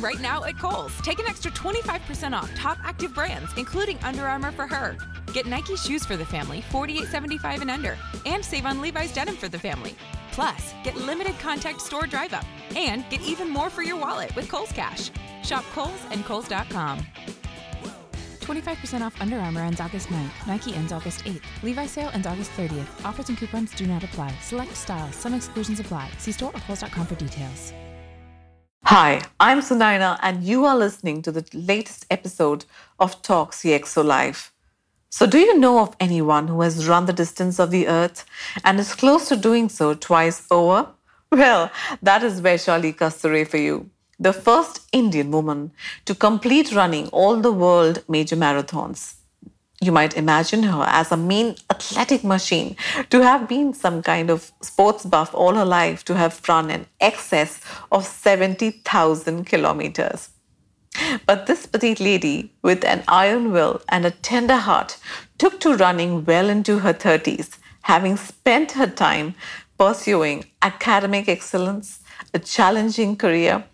Right now at Kohl's, take an extra 25% off top active brands, including Under Armour for her. Get Nike shoes for the family, $48.75 and under, and save on Levi's denim for the family. Plus, get limited contact store drive up and get even more for your wallet with Kohl's Cash. Shop Kohl's and Kohl's.com. 25% off Under Armour ends August 9th. Nike ends August 8th. Levi sale ends August 30th. Offers and coupons do not apply. Select styles. Some exclusions apply. See store or Kohl's.com for details. Hi, I'm Sunaina, and you are listening to the latest episode of Talk CXO Live. So, do you know of anyone who has run the distance of the earth and is close to doing so twice over? Well, that is Vaishali Kasture for you, the first Indian woman to complete running all the world major marathons. You might imagine her as a mean athletic machine, to have been some kind of sports buff all her life, to have run an excess of 70,000 kilometers. But this petite lady, with an iron will and a tender heart, took to running well into her 30s, having spent her time pursuing academic excellence, a challenging career,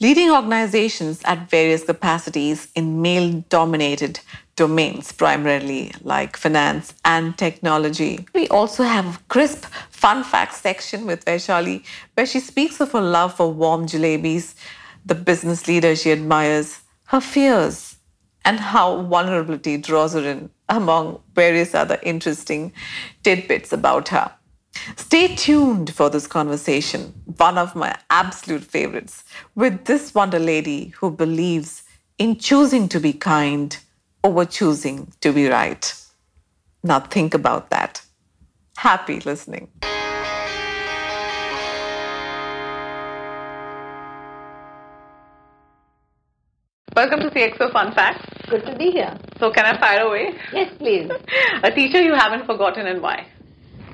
leading organizations at various capacities in male dominated domains, primarily like finance and technology. We also have a crisp fun facts section with Vaishali, where she speaks of her love for warm jalebis, the business leader she admires, her fears, and how vulnerability draws her in, among various other interesting tidbits about her. Stay tuned for this conversation, one of my absolute favorites, with this wonder lady who believes in choosing to be kind over choosing to be right. Now think about that. Happy listening. Welcome to CXO Fun Facts. Good to be here. So, can I fire away? Yes, please. A teacher you haven't forgotten and why?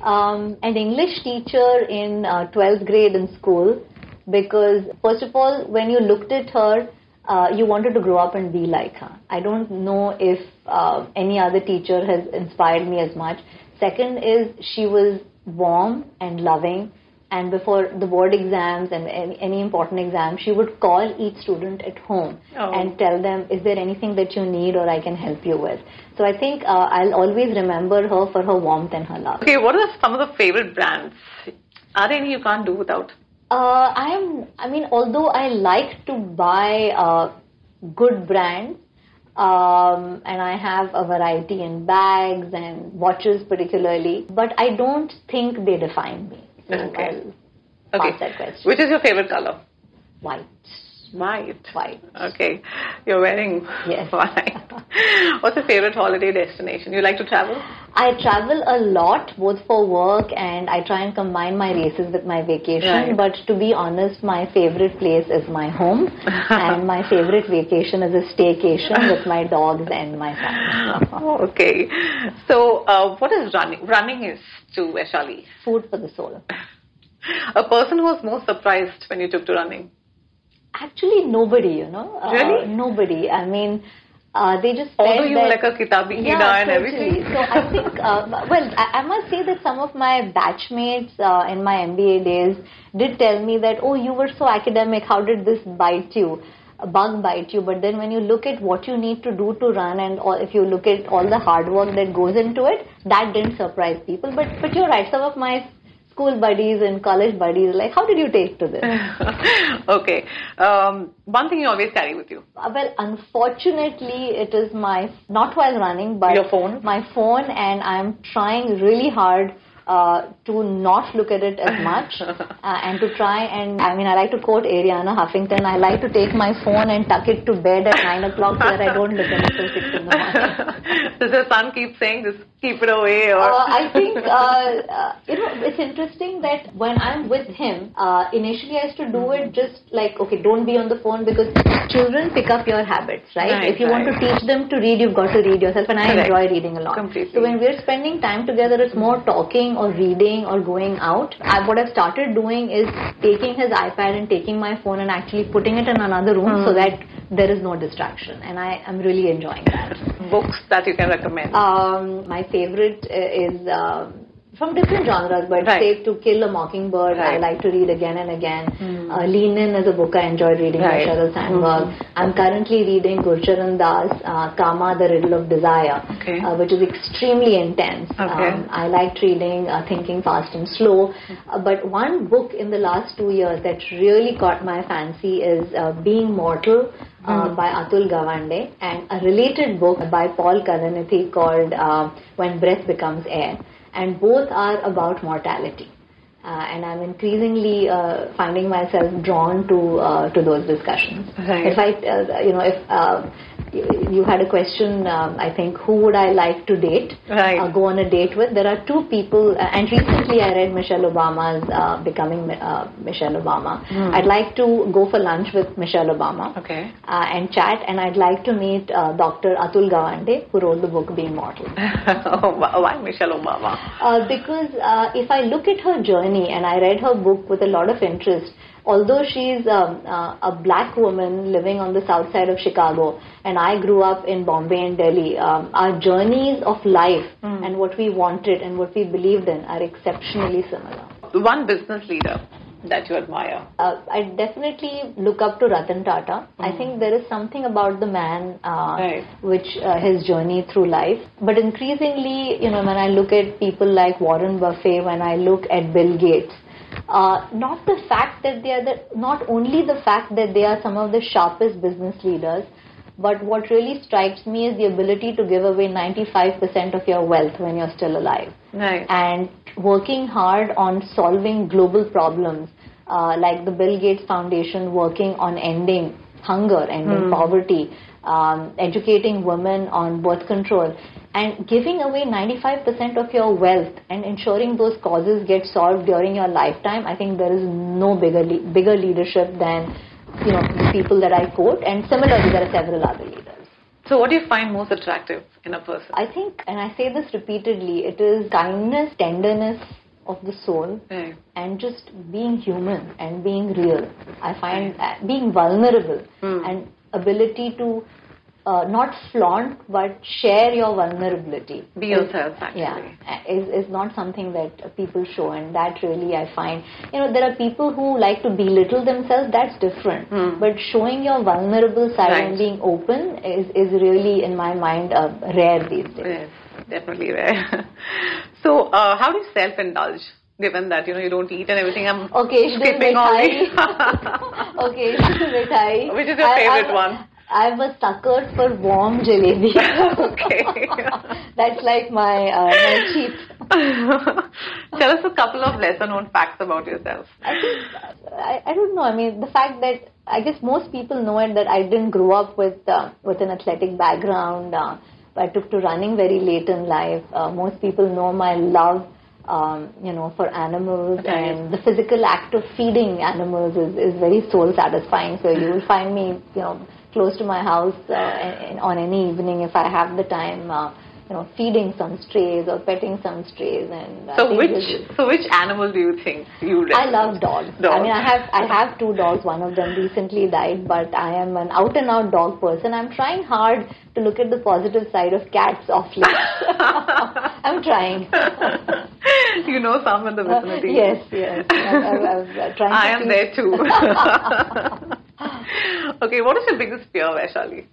Um, an English teacher in uh, 12th grade in school because, first of all, when you looked at her, uh, you wanted to grow up and be like her. I don't know if uh, any other teacher has inspired me as much. Second is she was warm and loving and before the board exams and any, any important exam, she would call each student at home Oh. and tell them, is there anything that you need or I can help you with? So I think uh, I'll always remember her for her warmth and her love. Okay, what are some of the favorite brands? Are there any you can't do without? Uh, I am. I mean, although I like to buy uh, good brands, um, and I have a variety in bags and watches, particularly, but I don't think they define me. Okay. I'll Okay. pass that question. Which is your favorite color? White. White. White. Okay. You're wearing Yes. What's your favorite holiday destination? You like to travel? I travel a lot, both for work and I try and combine my races with my vacation. Right. But to be honest, my favorite place is my home, and my favorite vacation is a staycation with my dogs and my family. Oh, okay. So, uh, what is running? Running is to Vaishali. Food for the soul. A person who was most surprised when you took to running. Actually, nobody, you know. Uh, Really? Nobody. I mean, uh, they just Although you that- like a kitabi yeah, and everything. So I think, uh, well, I, I must say that some of my batchmates uh, in my MBA days did tell me that, oh, you were so academic. How did this bite you? A bug bite you. But then when you look at what you need to do to run, and all, if you look at all the hard work that goes into it, that didn't surprise people. But but you're right. Some of my school buddies and college buddies, like, how did you take to this? okay. Um, one thing you always carry with you. Well, unfortunately, it is my not while running, but Your phone? My phone, and I'm trying really hard uh, to not look at it as much, uh, and to try and I mean, I like to quote Arianna Huffington. I like to take my phone and tuck it to bed at nine o'clock so that I don't look at it till six in the morning. Does your son keep saying, just keep it away? Or Uh, I think uh, uh, you know it's interesting that when I'm with him, uh, initially I used to do it just like okay, don't be on the phone because children pick up your habits, right? Right, if you want to teach them to read, you've got to read yourself, and I Correct. enjoy reading a lot. Completely. So when we're spending time together, it's more talking or reading or going out. I, what I've started doing is taking his iPad and taking my phone and actually putting it in another room Hmm. so that there is no distraction, and I am really enjoying that. books that you can recommend? Um, my favorite uh, is um, from different genres, but Right. say To Kill a Mockingbird, I like to read again and again. Uh, Lean In is a book I enjoyed reading by Right. Sheryl Sandberg. I'm currently reading Gurcharan Das, uh, Kama, The Riddle of Desire, Okay. uh, which is extremely intense. Okay. Um, I liked reading uh, Thinking Fast and Slow. Uh, but one book in the last two years that really caught my fancy is uh, Being Mortal uh, by Atul Gawande and a related book by Paul Kalanithi called uh, When Breath Becomes Air. And both are about mortality. Uh, and I'm increasingly uh, finding myself drawn to uh, to those discussions. Right. If I, uh, you know, if uh, you had a question, um, I think, who would I like to date? Right. Uh, go on a date with. There are two people, uh, and recently I read Michelle Obama's uh, Becoming uh, Michelle Obama. I'd like to go for lunch with Michelle Obama Okay. uh, and chat, and I'd like to meet uh, Dr. Atul Gawande, who wrote the book Being Mortal. oh, why Michelle Obama? Uh, because uh, if I look at her journey and I read her book with a lot of interest, although she's um, uh, a black woman living on the south side of Chicago and I grew up in Bombay and Delhi, um, our journeys of life and what we wanted and what we believed in are exceptionally similar. One business leader that you admire. Uh, I definitely look up to Ratan Tata. I think there is something about the man, uh, Right. which uh, his journey through life. But increasingly, you know, when I look at people like Warren Buffett, when I look at Bill Gates, uh, not the fact that they are the, not only the fact that they are some of the sharpest business leaders, but what really strikes me is the ability to give away 95% of your wealth when you're still alive Right. and working hard on solving global problems uh, like the Bill Gates Foundation working on ending hunger, ending poverty, um, educating women on birth control, and giving away 95% of your wealth and ensuring those causes get solved during your lifetime. I think there is no bigger le- bigger leadership than you know the people that I quote, and similarly there are several other leaders. So, what do you find most attractive in a person? I think, and I say this repeatedly, it is kindness, tenderness of the soul, Right. and just being human and being real. I find uh, being vulnerable and ability to uh, not flaunt but share your vulnerability. Be yourself, actually. Yeah, is, is not something that uh, people show, and that really I find. You know, there are people who like to belittle themselves. That's different. But showing your vulnerable side Right. and being open is is really, in my mind, uh, rare these days. Yes, definitely rare. so, uh, how do you self-indulge? Given that you know you don't eat and everything, I'm Occasional skipping all. Occasional mithai. Which is your I- favorite I'm- one? I'm a sucker for warm jalebi. Okay. That's like my uh, my cheat. Tell us a couple of lesser-known facts about yourself. I think I, I don't know. I mean, the fact that I guess most people know it that I didn't grow up with uh, with an athletic background. Uh, I took to running very late in life. Uh, most people know my love. Um, you know, for animals Right. and the physical act of feeding animals is, is very soul satisfying. So you will find me, you know, close to my house uh, on any evening if I have the time. Uh, you know, feeding some strays or petting some strays, and I So, which this- so which animal do you think you? I love dogs. dogs. I mean, I have I have two dogs. One of them recently died, but I am an out and out dog person. I'm trying hard to look at the positive side of cats of late. I'm trying. you know some in the vicinity. yes, yes. I, I, I was uh, trying. I am there too. okay, what is your biggest fear, Vaishali?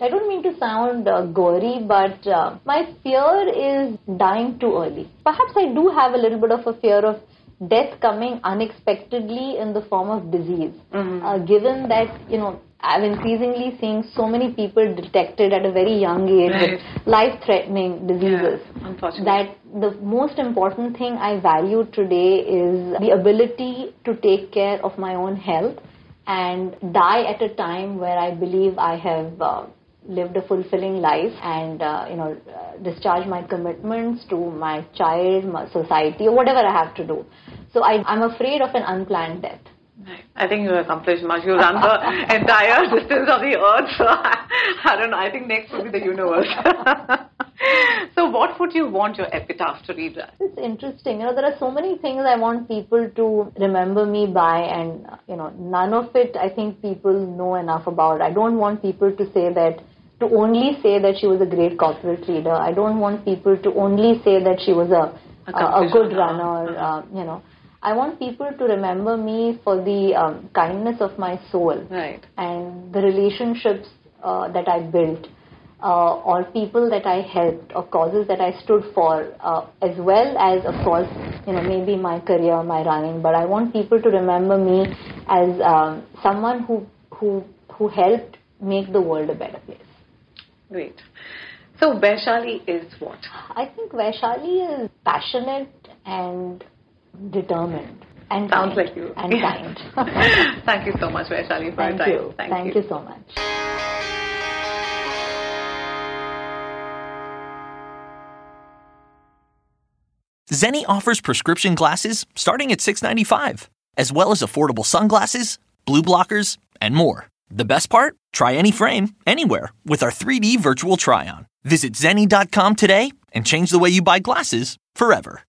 I don't mean to sound uh, gory, but uh, my fear is dying too early. Perhaps I do have a little bit of a fear of death coming unexpectedly in the form of disease. Uh, given that, you know, I'm increasingly seeing so many people detected at a very young age Right. with life-threatening diseases. Yeah, unfortunately. That the most important thing I value today is the ability to take care of my own health and die at a time where I believe I have uh, lived a fulfilling life and uh, you know uh, discharge my commitments to my child, my society, or whatever I have to do. So I, I'm afraid of an unplanned death. I think you accomplished much. You run the entire distance of the earth. So I don't know. I think next will be the universe. so, what would you want your epitaph to read? It's interesting. You know, there are so many things I want people to remember me by, and uh, you know, none of it I think people know enough about. I don't want people to say that to only say that she was a great corporate leader. I don't want people to only say that she was a a good runner, uh, you know. I want people to remember me for the um, kindness of my soul right. and the relationships uh, that I built, uh, or people that I helped, or causes that I stood for, uh, as well as, of course, you know, maybe my career, my running. But I want people to remember me as um, someone who who who helped make the world a better place. Great. So Vaishali is what? I think Vaishali is passionate and determined. And Sounds kind, like you. And kind. Thank you so much, Vaishali, for Thank your time. you. Thank, Thank you so much. Zenni offers prescription glasses starting at $6.95, as well as affordable sunglasses, blue blockers, and more. The best part? Try any frame, anywhere, with our 3D virtual try on. Visit Zenni.com today and change the way you buy glasses forever.